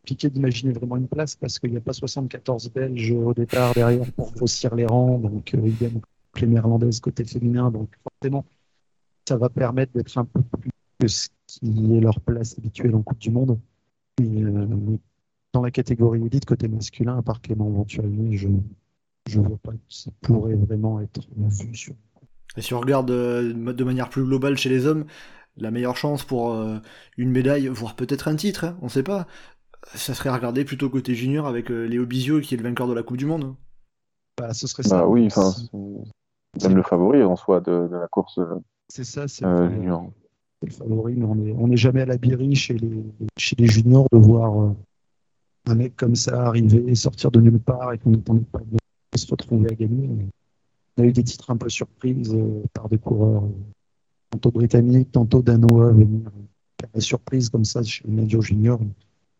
compliqué d'imaginer vraiment une place parce qu'il n'y a pas 74 Belges au départ derrière pour grossir les rangs. Donc, euh, a les néerlandaises côté féminin. Donc, forcément, ça va permettre d'être un peu plus que ce qui est leur place habituelle en Coupe du Monde. Euh, dans la catégorie élite côté masculin, à part Clément Venturini, je ne vois pas qui pourrait vraiment être vu sur. Et si on regarde euh, de manière plus globale chez les hommes, la meilleure chance pour euh, une médaille, voire peut-être un titre, hein, on ne sait pas ça serait à regarder plutôt côté junior avec euh, Léo Bizio qui est le vainqueur de la Coupe du Monde. Bah, ce serait bah ça. oui, enfin, même le favori en soi de, la course. C'est ça, c'est euh, junior. le favori, mais on n'est jamais à la birie chez les, chez les juniors de voir un mec comme ça arriver et sortir de nulle part et qu'on n'attendait pas de se retrouver à gagner. On a eu des titres un peu surprises euh, par des coureurs, euh, tantôt britanniques, tantôt danois, venir faire des surprises comme ça chez Major Junior.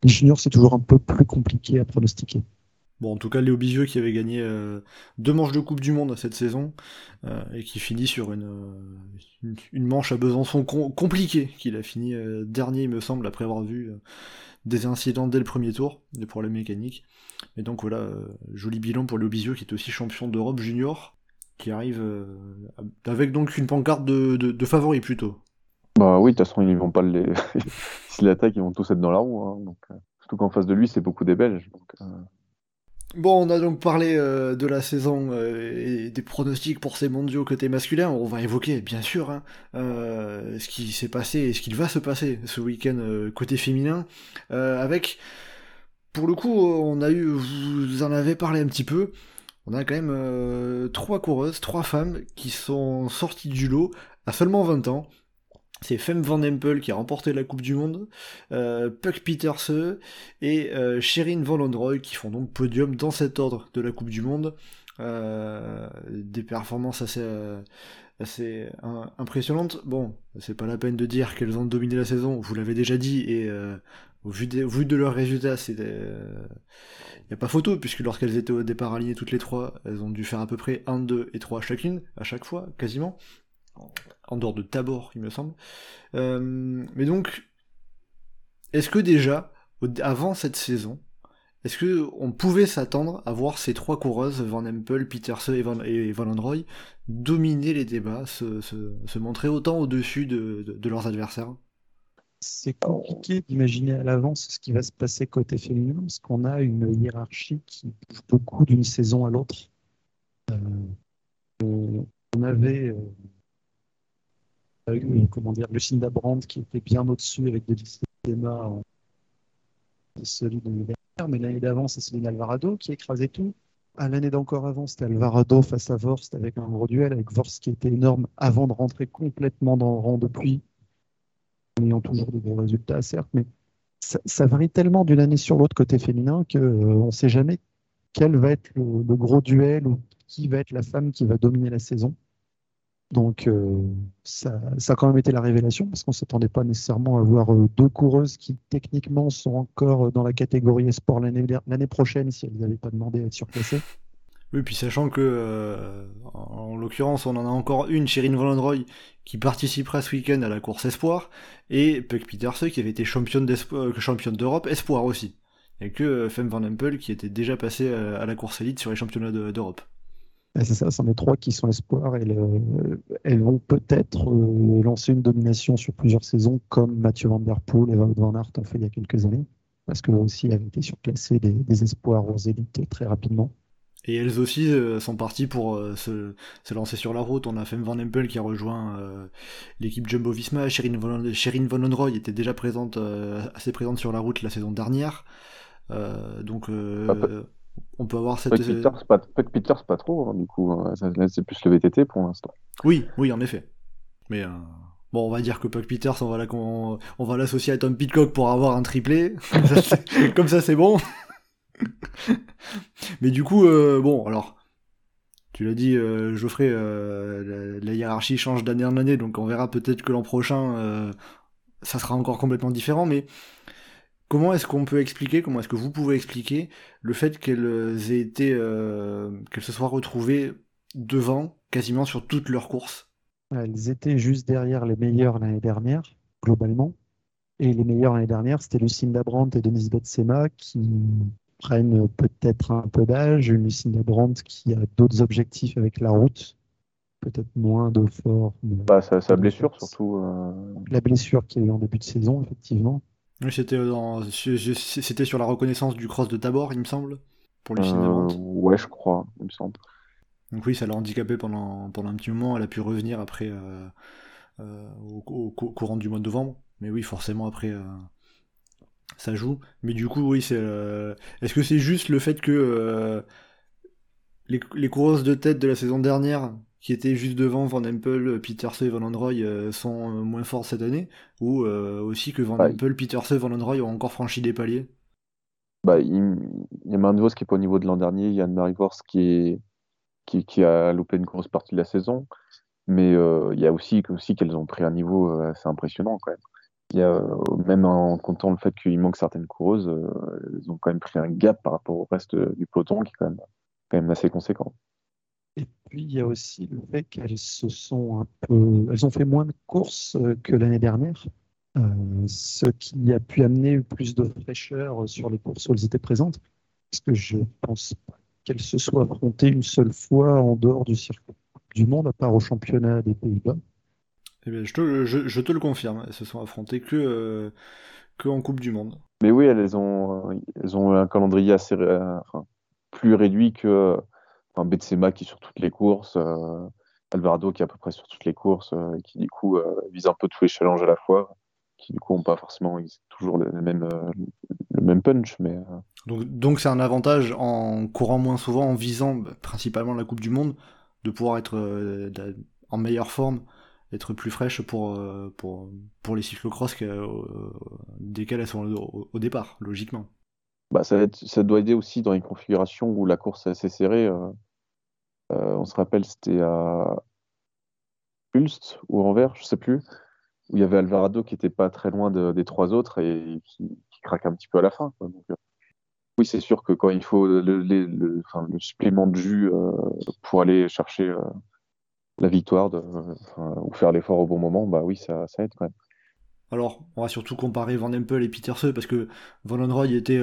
Les juniors, c'est toujours un peu plus compliqué à pronostiquer. Bon, en tout cas, Léo Bizieux qui avait gagné euh, deux manches de Coupe du Monde cette saison euh, et qui finit sur une, euh, une, manche à Besançon com- compliquée, qu'il a fini euh, dernier, il me semble, après avoir vu euh, des incidents dès le premier tour, des problèmes mécaniques. Et donc voilà, euh, joli bilan pour Léo Bizieux qui est aussi champion d'Europe junior, qui arrive euh, avec donc une pancarte de, de, de favori plutôt. Bah oui, de toute façon, ils vont pas les. (laughs) S'il attaque, ils vont tous être dans la roue. hein, donc, euh, Surtout qu'en face de lui, c'est beaucoup des Belges. Donc, euh, Bon, on a donc parlé euh, de la saison euh, et des pronostics pour ces mondiaux côté masculin. On va évoquer, bien sûr, hein, ce qui s'est passé et ce qu'il va se passer ce week-end côté féminin. Avec, pour le coup, on a eu, vous en avez parlé un petit peu, on a quand même euh, trois coureuses, trois femmes qui sont sorties du lot à seulement 20 ans. C'est Femme Van Empel qui a remporté la Coupe du Monde, euh, Puck Pieterse et euh, Sherin Van Londroy qui font donc podium dans cet ordre de la Coupe du Monde. Euh, des performances assez, assez impressionnantes. Bon, c'est pas la peine de dire qu'elles ont dominé la saison, vous l'avez déjà dit, et au, vu de leurs résultats, c'est il n'y a pas photo, puisque lorsqu'elles étaient au départ alignées toutes les trois, elles ont dû faire à peu près 1, 2 et 3 chacune, à chaque fois, quasiment. En dehors de Tabor, il me semble. Euh, mais donc, est-ce que déjà, avant cette saison, est-ce que on pouvait s'attendre à voir ces trois coureuses, Van Empel, Peterse et Van, et Androy, dominer les débats, se, montrer autant au-dessus de, de- de leurs adversaires? C'est compliqué d'imaginer à l'avance ce qui va se passer côté féminin, parce qu'on a une hiérarchie qui bouge beaucoup d'une saison à l'autre. Euh, on avait euh, on a eu, comment dire, Lucinda Brandt qui était bien au-dessus avec des Sema en celui de l'année dernière, mais l'année d'avant, c'est Céline Alvarado qui écrasait tout. À l'année d'encore avant, c'était Alvarado face à Vorst avec un gros duel, avec Vorst qui était énorme avant de rentrer complètement dans le rang de pluie en ayant toujours de bons résultats, certes, mais ça, varie tellement d'une année sur l'autre côté féminin que euh, ne sait jamais quel va être le, gros duel ou qui va être la femme qui va dominer la saison. Donc euh, ça, ça a quand même été la révélation parce qu'on ne s'attendait pas nécessairement à voir euh, deux coureuses qui techniquement sont encore dans la catégorie sport l'année prochaine si elles n'avaient pas demandé à être surclassées. Oui, puis sachant que, euh, en, en l'occurrence, on en a encore une, Sherin Londroy, qui participera ce week-end à la course Espoir, et Puck Pieterse, qui avait été euh, championne d'Europe Espoir aussi. Et que euh, Femme Van Empel, qui était déjà passée à la course élite sur les championnats de- d'Europe. C'est ça, c'en est trois qui sont espoirs. Elles, elles vont peut-être lancer une domination sur plusieurs saisons, comme Mathieu Van Der Poel et Van Aert ont fait il y a quelques années, parce qu'eux aussi avaient été surclassés des, des espoirs aux élites très rapidement. Et elles aussi euh, sont parties pour euh, se, se lancer sur la route. On a Femme Van Empel qui a rejoint euh, l'équipe Jumbo Visma. Sherin Londroy était déjà présente, assez présente sur la route la saison dernière. Donc, on peut avoir cette. Puck Peter, c'est pas, Puck Peter, pas trop, hein, du coup. hein. C'est plus le VTT pour l'instant. Oui, oui, en effet. Mais bon, on va dire que Puck Peters, on va l'associer à Tom Pitcock pour avoir un triplé. Comme ça, c'est bon. (laughs) Mais du coup, euh, bon, alors, tu l'as dit, euh, Geoffrey, euh, la, hiérarchie change d'année en année, donc on verra peut-être que l'an prochain, ça sera encore complètement différent. Mais comment est-ce qu'on peut expliquer, comment est-ce que vous pouvez expliquer le fait qu'elles aient été, qu'elles se soient retrouvées devant quasiment sur toutes leurs courses? Elles étaient juste derrière les meilleures l'année dernière, globalement. Et les meilleures l'année dernière, c'était Lucinda Brandt et Denise Betsema qui prennent peut-être un peu d'âge. Une Lucinda Brandt qui a d'autres objectifs avec la route, peut-être moins de fort. Bah, sa, sa blessure, surtout. euh, La blessure qu'il y a eu en début de saison, effectivement. Oui, c'était dans, je- je- c'était sur la reconnaissance du cross de Tabor, il me semble, pour Lucinda euh, Brandt. ouais, je crois, il me semble. Donc oui, ça l'a handicapée pendant, pendant un petit moment. Elle a pu revenir après euh, euh, au, au- au courant du mois de novembre. Mais oui, forcément après, euh, ça joue. Mais du coup, oui, c'est. euh, Est-ce que c'est juste le fait que euh, les, les coureuses de tête de la saison dernière, qui étaient juste devant Van Empel, Peterse et Van Androy, euh, sont moins fortes cette année, ou aussi que Van Bah, Empel, Peterse et Van Androy ont encore franchi des paliers? Bah, il, il y a Marne Vos qui est pas au niveau de l'an dernier. Il y a Marie Vos qui est, qui, qui, a loupé une grosse partie de la saison. Mais il y a aussi, aussi qu'elles ont pris un niveau assez impressionnant quand même. Y a, même en comptant le fait qu'il manque certaines coureuses, elles ont quand même pris un gap par rapport au reste du peloton qui est quand même, assez conséquent. Et puis il y a aussi le fait qu'elles se sont un peu, elles ont fait moins de courses que l'année dernière, euh, ce qui a pu amener plus de fraîcheur sur les courses où elles étaient présentes, parce que je pense pas qu'elles se soient affrontées une seule fois en dehors du circuit du monde, à part au championnat des Pays-Bas. Eh bien, je, te, je, te, le confirme, elles se sont affrontées que, euh, que en Coupe du Monde. Mais oui, elles ont, elles ont un calendrier assez enfin, plus réduit que enfin, Betsema qui est sur toutes les courses, euh, Alvarado qui est à peu près sur toutes les courses, et qui du coup vise un peu tous les challenges à la fois qui du coup n'ont pas forcément toujours le, même, euh, le même punch. Mais, euh. Donc donc c'est un avantage en courant moins souvent, en visant bah, principalement la Coupe du Monde, de pouvoir être euh, en meilleure forme, être plus fraîche pour, pour, pour les cyclocross desquels elles sont au, départ, logiquement. Bah, ça, ça, doit aider aussi dans une configuration où la course est assez serrée. on se rappelle, c'était à Ulst ou Anvers, je sais plus où il y avait Alvarado qui n'était pas très loin des trois autres et qui, craque un petit peu à la fin. Euh, oui, c'est sûr que quand il faut le, supplément de jus euh, pour aller chercher euh, la victoire ou faire l'effort au bon moment, bah oui, ça, aide quand même. Alors, on va surtout comparer Van Empel et Peterse parce que Van Roy était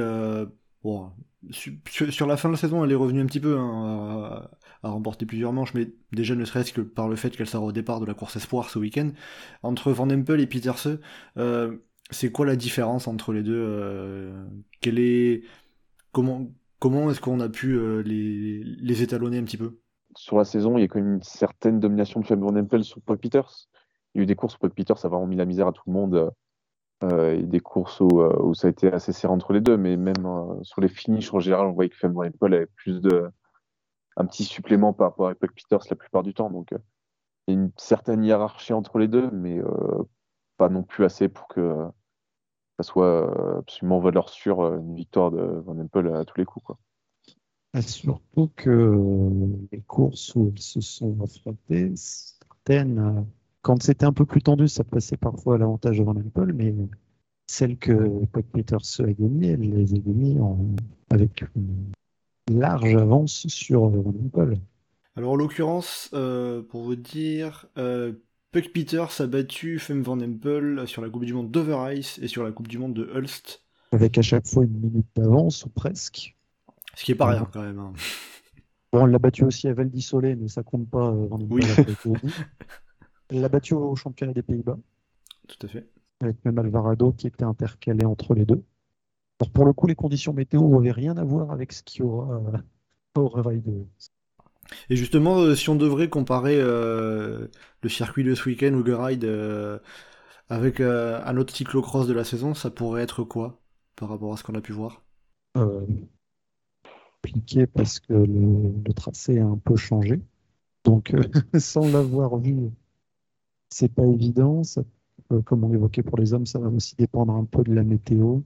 Bon, sur, la fin de la saison, elle est revenue un petit peu hein, à, remporter plusieurs manches, mais déjà ne serait-ce que par le fait qu'elle sort au départ de la course espoir ce week-end. Entre Van Empel et Peterse, euh, c'est quoi la différence entre les deux euh, est comment comment est-ce qu'on a pu euh, les, les, étalonner un petit peu? Sur la saison, il y a quand même une certaine domination de Van Empel sur Paul Peters. Il y a eu des courses où Paul Peters a vraiment mis la misère à tout le monde euh, et des courses où, euh, où, ça a été assez serré entre les deux, mais même euh, sur les finishes en général, on voyait que Femme Paul avait plus de un petit supplément par rapport à Puck Peters la plupart du temps. Donc il y a une certaine hiérarchie entre les deux, mais pas non plus assez pour que ça soit absolument valeur sûre une victoire de Van Empel à tous les coups. Quoi. Surtout que les courses où ils se sont affrontés, certaines quand c'était un peu plus tendu, ça passait parfois à l'avantage de Van Empel, mais celles que Puck Peters a gagnées, elle les a gagnées avec une large avance sur Van Empel. Alors en l'occurrence, euh, pour vous dire, euh, Puck Peters a battu Femme Van Empel sur la Coupe du Monde d'Over Ice et sur la Coupe du Monde de Hulst. Avec à chaque fois une minute d'avance ou presque. Ce qui est pas rien quand même. Hein. Bon, on l'a battu aussi à Val d'Isolé, mais ça compte pas. Euh, oui. (laughs) Elle l'a battu au championnat des Pays-Bas. Tout à fait. Avec même Alvarado qui était intercalé entre les deux. Alors pour le coup, les conditions météo n'avaient rien à voir avec ce qu'il y aura euh, au réveil de. Et justement, euh, si on devrait comparer euh, le circuit de ce week-end ou Ride avec un autre cyclocross de la saison, ça pourrait être quoi par rapport à ce qu'on a pu voir? Compliqué parce que le, le, tracé a un peu changé. Donc, (laughs) sans l'avoir vu c'est pas évident. comme on l'évoquait pour les hommes, ça va aussi dépendre un peu de la météo.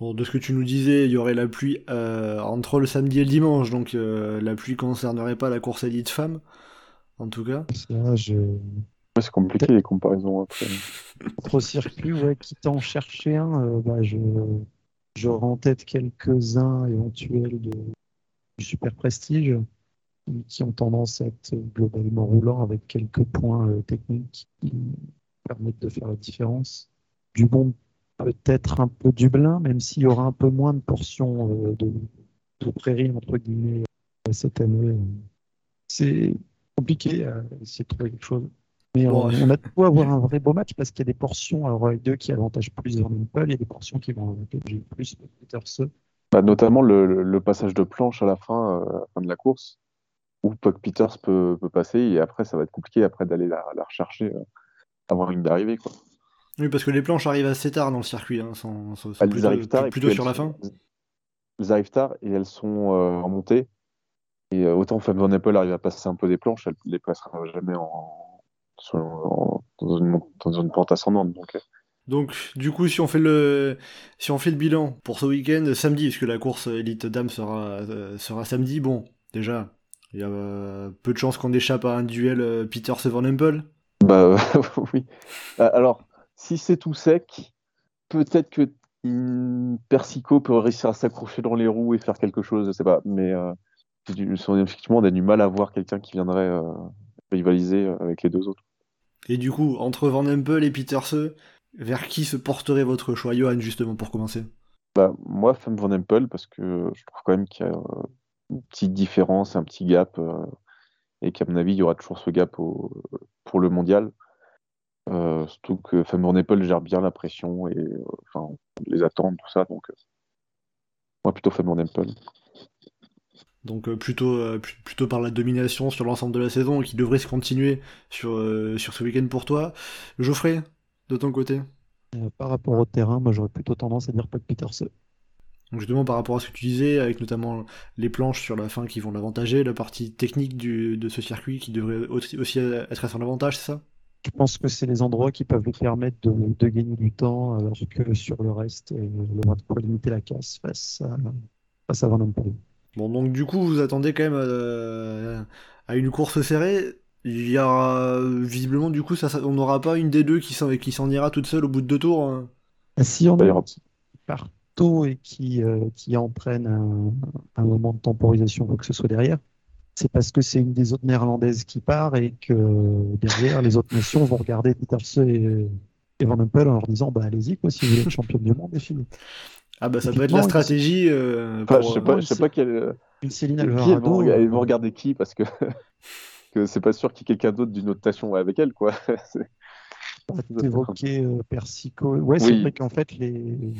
de ce que tu nous disais, il y aurait la pluie euh, entre le samedi et le dimanche, donc euh, la pluie concernerait pas la course élite femme, en tout cas. c'est compliqué les comparaisons après. Entre circuits, ouais, quitte à en chercher un, euh, bah, je... j'aurais en tête quelques-uns éventuels de... du super prestige qui ont tendance à être globalement roulants avec quelques points euh, techniques qui permettent de faire la différence. Du bon, peut-être un peu Dublin, même s'il y aura un peu moins de portions euh, de, de prairie, entre guillemets, euh, cette année. C'est compliqué à essayer de trouver quelque chose. Mais on, a de quoi avoir un vrai beau match parce qu'il y a des portions, alors il y a deux qui avantagent plus Van il y a des portions qui vont avantager plus Peterse. Bah, notamment le, le, passage de planche à la fin, à la fin de la course où Puck Peters peut, passer et après ça va être compliqué après d'aller la, rechercher euh, avant une d'arrivée quoi. Oui parce que les planches arrivent assez tard dans le circuit, hein, elles plutôt, arrivent tard plutôt sur la fin. Elles arrivent tard et elles sont euh, en montée et euh, autant Fab Van Apple arrive à passer un peu des planches, elle les passera jamais en, dans, une, dans, une, pente ascendante donc. Donc, du coup, si on fait le, si on fait le bilan pour ce week-end, samedi, puisque la course élite dame sera, sera samedi, bon, déjà, Il y a euh, peu de chances qu'on échappe à un duel euh, Peter-Van Empel Bah (laughs) oui. Euh, Alors, si c'est tout sec, peut-être que Persico peut réussir à s'accrocher dans les roues et faire quelque chose, je sais pas. Mais euh, effectivement, on a du mal à voir quelqu'un qui viendrait euh, rivaliser euh, avec les deux autres. Et du coup, entre Van Empel et Peterse, vers qui se porterait votre choix, Johan, justement, pour commencer? Bah, moi, Femme Van Empel, parce que je trouve quand même qu'il y a euh, une petite différence, un petit gap, euh, et qu'à mon avis, il y aura toujours ce gap au- pour le mondial. Euh, surtout que Femme Van Empel gère bien la pression et euh, enfin, les attentes, tout ça. Donc, moi, plutôt Femme Van Empel. Donc plutôt, pl- plutôt par la domination sur l'ensemble de la saison, qui devrait se continuer sur, sur ce week-end pour toi. Geoffrey, de ton côté Euh, par rapport au terrain, moi j'aurais plutôt tendance à dire Pat Peterse. Donc justement par rapport à ce que tu disais, avec notamment les planches sur la fin qui vont l'avantager, la partie technique du- de ce circuit qui devrait aussi, être à son avantage, c'est ça? Je pense que c'est les endroits qui peuvent lui permettre de, de gagner du temps, alors que sur le reste, euh, il aura de limiter la casse face à, face à Van. Bon, donc du coup, vous attendez quand même euh, à une course serrée. Il y aura visiblement, du coup, ça, ça- on n'aura pas une des deux qui s'en, qui s'en ira toute seule au bout de deux tours. hein. Ah, Si on a aura- qui part tôt et qui, euh, qui entraîne un, un moment de temporisation, faut que ce soit derrière, c'est parce que c'est une des autres néerlandaises qui part et que derrière, les autres nations vont regarder Peterse et, et Van Empel en leur disant bah, allez-y, quoi, si vous voulez être championne du monde, les filles. Ah bah ça peut être la stratégie. euh, Enfin, je sais euh, pas, je sais pas quel. Une Céline qui elles vont, Alvarado. rega- elles vont euh, regarder qui parce que (laughs) que c'est pas sûr qu'il y ait quelqu'un d'autre d'une autre nation avec elle, quoi. (laughs) Évoquais euh, Persico. Ouais, c'est Oui. vrai qu'en fait, les...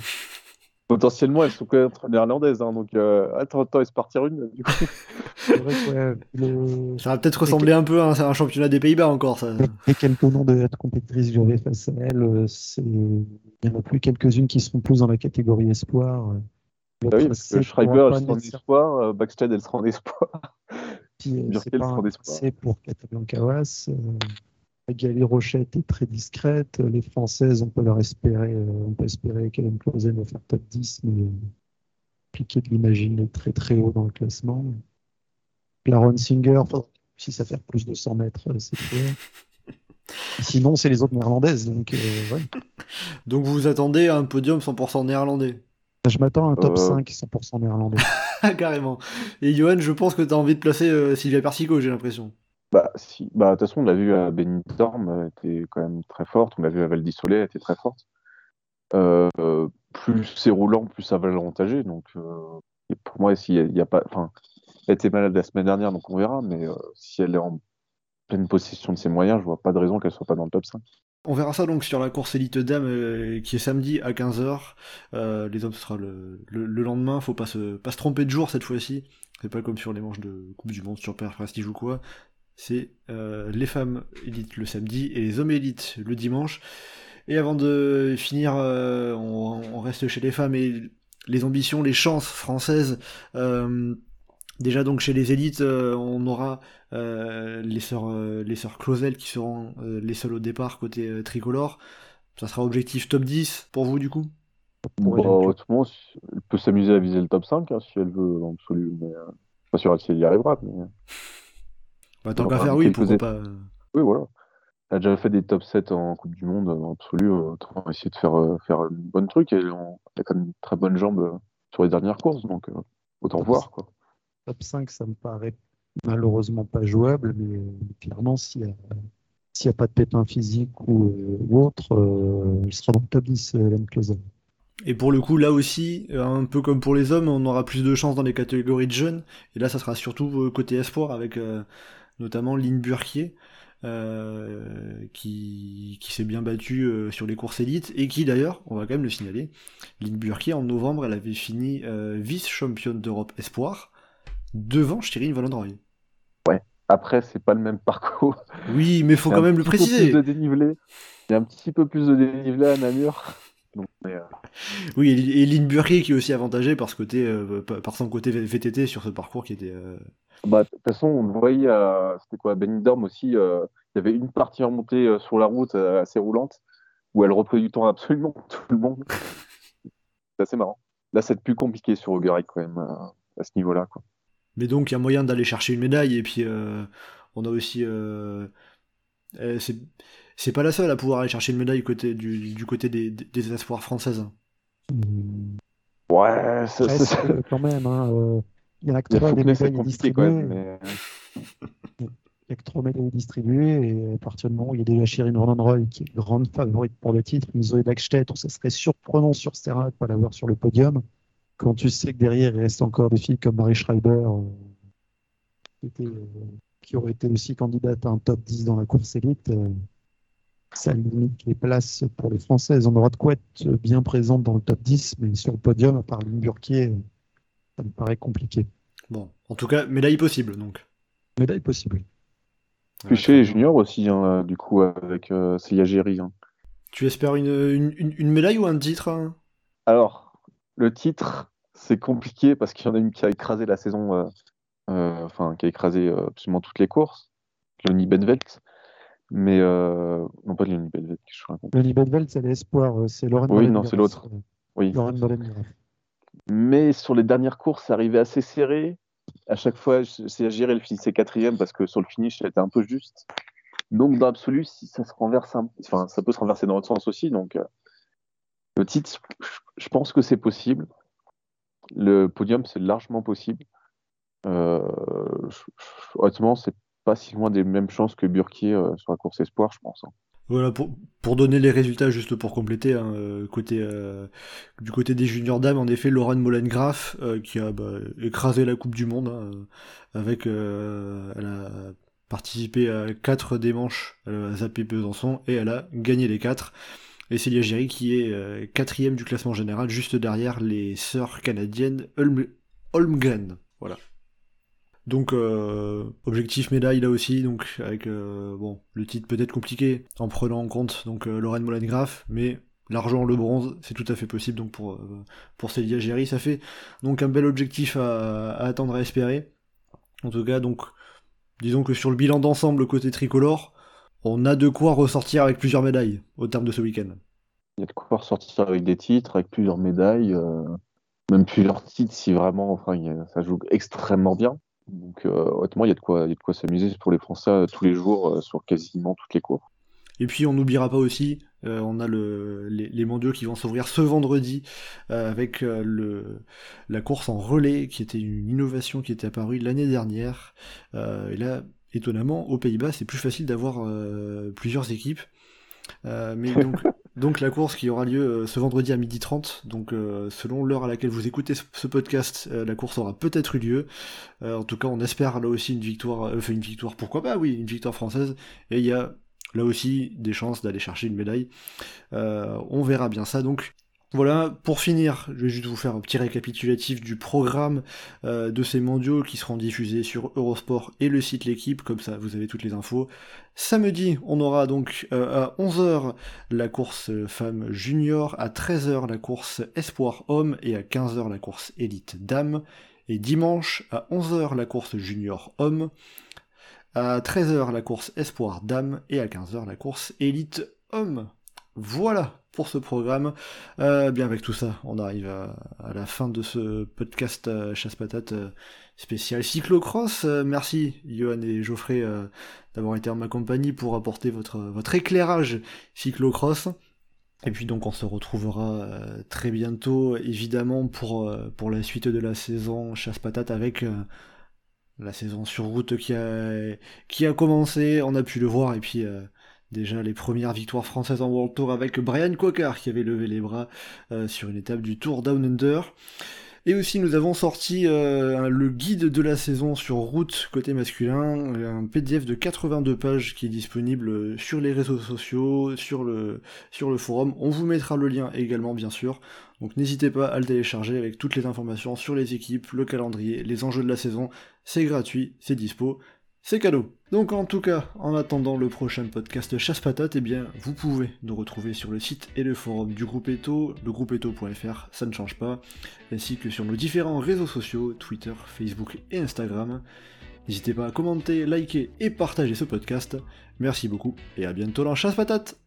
Potentiellement, elles sont quand même néerlandaises, hein, donc euh, attends, attends, il se partir une. Du coup. (laughs) c'est vrai que ouais, le- Ça va peut-être ressembler un peu à un, à un championnat des Pays-Bas encore, ça. les quelques noms de compétitrices face à elle, euh, c'est... il y en a plus quelques-unes qui seront plus dans la catégorie espoir. Bah oui, parce que Schreiber, elle sera en espoir, Backstead, elle sera en espoir. Puis, euh, c'est pas pour Casablancawas. Euh, Magali Rochette est très discrète. Les Françaises, on peut leur espérer, euh, on peut espérer qu'Hélène Clausen va faire top 10, mais euh, compliqué de l'imaginer très très haut dans le classement. Clara Singer, si ça fait plus de 100 mètres, euh, c'est clair. (laughs) Sinon, c'est les autres néerlandaises. Donc, euh, ouais. Donc vous attendez à un podium 100% néerlandais. Je m'attends à un top Euh. 5 100% néerlandais. (laughs) Carrément. Et Johan, je pense que tu as envie de placer euh, Sylvia Persico, j'ai l'impression. Bah, si. Bah, de toute façon, on l'a vu à Benidorm, elle était quand même très forte. On l'a vu à Val d'Isolé, elle était très forte. Euh, euh, plus c'est roulant, plus ça va l'avantager. Donc, euh, et pour moi, s'il y a, il y a pas. Enfin, elle était malade la semaine dernière, donc on verra. Mais euh, si elle est en pleine possession de ses moyens, je vois pas de raison qu'elle soit pas dans le top 5. On verra ça donc sur la course élite dame euh, qui est samedi à 15h. Euh, les hommes, ce sera le, le, le lendemain. Faut pas se, pas se tromper de jour cette fois-ci. C'est pas comme sur les manches de Coupe du Monde, sur Père Prestige ou quoi. C'est euh, les femmes élites le samedi et les hommes élites le dimanche. Et avant de finir, euh, on, reste chez les femmes et les ambitions, les chances françaises. Déjà donc chez les élites, euh, on aura euh, les sœurs, euh, les sœurs Clausel qui seront euh, les seules au départ côté euh, tricolore. Ça sera objectif top 10 pour vous du coup? Bon, si- elle peut s'amuser à viser le top 5 hein, si elle veut, dans l'absolu. Mais euh, pas sûr si elle y arrivera. Mais... bah, Tant qu'à faire, oui, pourquoi é- pas. Oui, voilà. Elle a déjà fait des top 7 en Coupe du Monde, dans l'absolu. euh, Autant essayer de faire, euh, faire une bonne truc. Et on- elle a quand même une très bonne jambe sur les dernières courses, donc euh, autant Top voir. Quoi. Top 5, ça me paraît malheureusement pas jouable, mais euh, clairement, s'il n'y a, pas de pépin physique ou, euh, autre, euh, elle sera dans le top 10, euh, Hélène Clausen. Et pour le coup, là aussi, un peu comme pour les hommes, on aura plus de chances dans les catégories de jeunes. Et là, ça sera surtout côté espoir avec notamment Lynn Burquier. euh, qui, s'est bien battue sur les courses élites et qui d'ailleurs, on va quand même le signaler, Lynn Burquier en novembre, elle avait fini vice-championne d'Europe espoir devant Shirin Volendroy. Après, c'est pas le même parcours. Oui, mais faut Il y a quand un même le petit peu préciser. plus de dénivelé. Il y a un petit peu plus de dénivelé à Namur. Donc, euh, Oui, et, et Lynn qui est aussi avantagée par, ce côté, euh, par son côté VTT sur ce parcours qui était... euh, bah, de toute façon, on le voyait à, c'était quoi, Benidorm aussi. il y avait une partie remontée sur la route assez roulante où elle reprenait du temps absolument (laughs) tout le monde. c'est assez marrant. Là, c'est plus compliqué sur Augurik quand même, à ce niveau-là. Quoi. Mais donc il y a moyen d'aller chercher une médaille et puis on a aussi c'est c'est pas la seule à pouvoir aller chercher une médaille côté, du, du côté des, des, espoirs françaises. Ouais, c'est quand même. Hein, il y en a que trois des médailles distribuées. Mais... il n'y a que trois médailles distribuées et à partir du moment où il y a déjà Shirin Roy qui est grande favorite pour le titre, Zoé Blackstedt, ça serait surprenant sur ce terrain de ne pas l'avoir sur le podium. Quand tu sais que derrière il reste encore des filles comme Marie Schreiber euh, qui, était, euh, qui aurait été aussi candidate à un top 10 dans la course élite. Euh, ça limite les places pour les Françaises. On aura de quoi être bien présente dans le top 10, mais sur le podium, à part Lynn Burquier, ça me paraît compliqué. Bon, en tout cas, médaille possible, donc. Médaille possible. Chez les juniors aussi, hein, du coup, avec euh, Géry. Hein. Tu espères une, une, une, médaille ou un titre hein? Alors, le titre, c'est compliqué parce qu'il y en a une qui a écrasé la saison, euh, euh, enfin, qui a écrasé euh, absolument toutes les courses, Leonie Benvelt. Mais non, pas Leonie Benvelt, je raconte? Leonie Benvelt, c'est l'espoir, c'est Lauren Oui, non, c'est l'autre. Oui. Lauren mais sur les dernières courses, ça arrivait assez serré. À chaque fois, c'est à gérer elle finissait quatrième parce que sur le finish, elle était un peu juste. Donc, dans l'absolu, si ça se renverse, enfin, ça peut se renverser dans l'autre sens aussi. Donc, le titre, je pense que c'est possible. Le podium, c'est largement possible. Euh, honnêtement, c'est pas si loin des mêmes chances que Burkier euh, sur la course espoir, je pense. Hein. Voilà, pour, pour, donner les résultats, juste pour compléter, hein, euh, côté, euh, du côté des juniors dames, en effet, Lauren Molengraf, euh, qui a bah, écrasé la Coupe du Monde, hein, avec, elle a participé à 4 des manches à Zappé Besançon, et elle a gagné les 4. Et Célia Géry, qui est quatrième du classement général, juste derrière les sœurs canadiennes Holmgren. Voilà. Donc euh, objectif médaille là aussi, donc avec euh, bon le titre peut-être compliqué en prenant en compte donc euh, Lorraine Molengraf, mais l'argent, le bronze, c'est tout à fait possible donc pour pour Célia Géry, ça fait donc un bel objectif à, attendre à espérer. En tout cas donc disons que sur le bilan d'ensemble côté tricolore, on a de quoi ressortir avec plusieurs médailles au terme de ce week-end. Il y a de quoi ressortir avec des titres, avec plusieurs médailles, même plusieurs titres si vraiment enfin ça joue extrêmement bien. Donc, euh, honnêtement, il y a de quoi, quoi s'amuser pour les Français euh, tous les jours euh, sur quasiment toutes les cours. Et puis on n'oubliera pas aussi, on a le, les, mondiaux qui vont s'ouvrir ce vendredi avec le, la course en relais qui était une innovation qui était apparue l'année dernière. et là, étonnamment, aux Pays-Bas, c'est plus facile d'avoir plusieurs équipes. mais (laughs) donc, donc la course qui aura lieu euh, ce vendredi à 12h30, donc euh, selon l'heure à laquelle vous écoutez ce podcast, euh, la course aura peut-être eu lieu. en tout cas, on espère là aussi une victoire, enfin une victoire, pourquoi pas, oui, une victoire française. Et il y a là aussi des chances d'aller chercher une médaille. on verra bien ça. Donc voilà, pour finir, je vais juste vous faire un petit récapitulatif du programme euh, de ces mondiaux qui seront diffusés sur Eurosport et le site L'équipe, comme ça vous avez toutes les infos. Samedi, on aura donc euh, à 11h la course femme junior, à 13h la course espoir homme et à 15h la course élite dame. Et dimanche, à 11h la course junior homme, à 13h la course espoir dame et à 15h la course élite homme. Voilà pour ce programme. Euh, bien avec tout ça, on arrive à, la fin de ce podcast euh, chasse patate euh, spécial cyclocross. merci Johan et Geoffrey d'avoir été en ma compagnie pour apporter votre, votre éclairage cyclocross. Et puis donc on se retrouvera très bientôt évidemment pour, pour la suite de la saison chasse patate avec la saison sur route qui a, qui a commencé, on a pu le voir et puis déjà les premières victoires françaises en World Tour avec Brian Coquard qui avait levé les bras euh, sur une étape du Tour Down Under. Et aussi nous avons sorti euh, le guide de la saison sur route côté masculin, un PDF de 82 pages qui est disponible sur les réseaux sociaux, sur le, sur le forum. On vous mettra le lien également bien sûr. Donc n'hésitez pas à le télécharger avec toutes les informations sur les équipes, le calendrier, les enjeux de la saison. C'est gratuit, c'est dispo c'est cadeau. Donc en tout cas, en attendant le prochain podcast Chasse Patate, eh bien vous pouvez nous retrouver sur le site et le forum du groupe Eto, le groupe Eto.fr, ça ne change pas, ainsi que sur nos différents réseaux sociaux, Twitter, Facebook et Instagram. N'hésitez pas à commenter, liker et partager ce podcast. Merci beaucoup et à bientôt dans Chasse Patate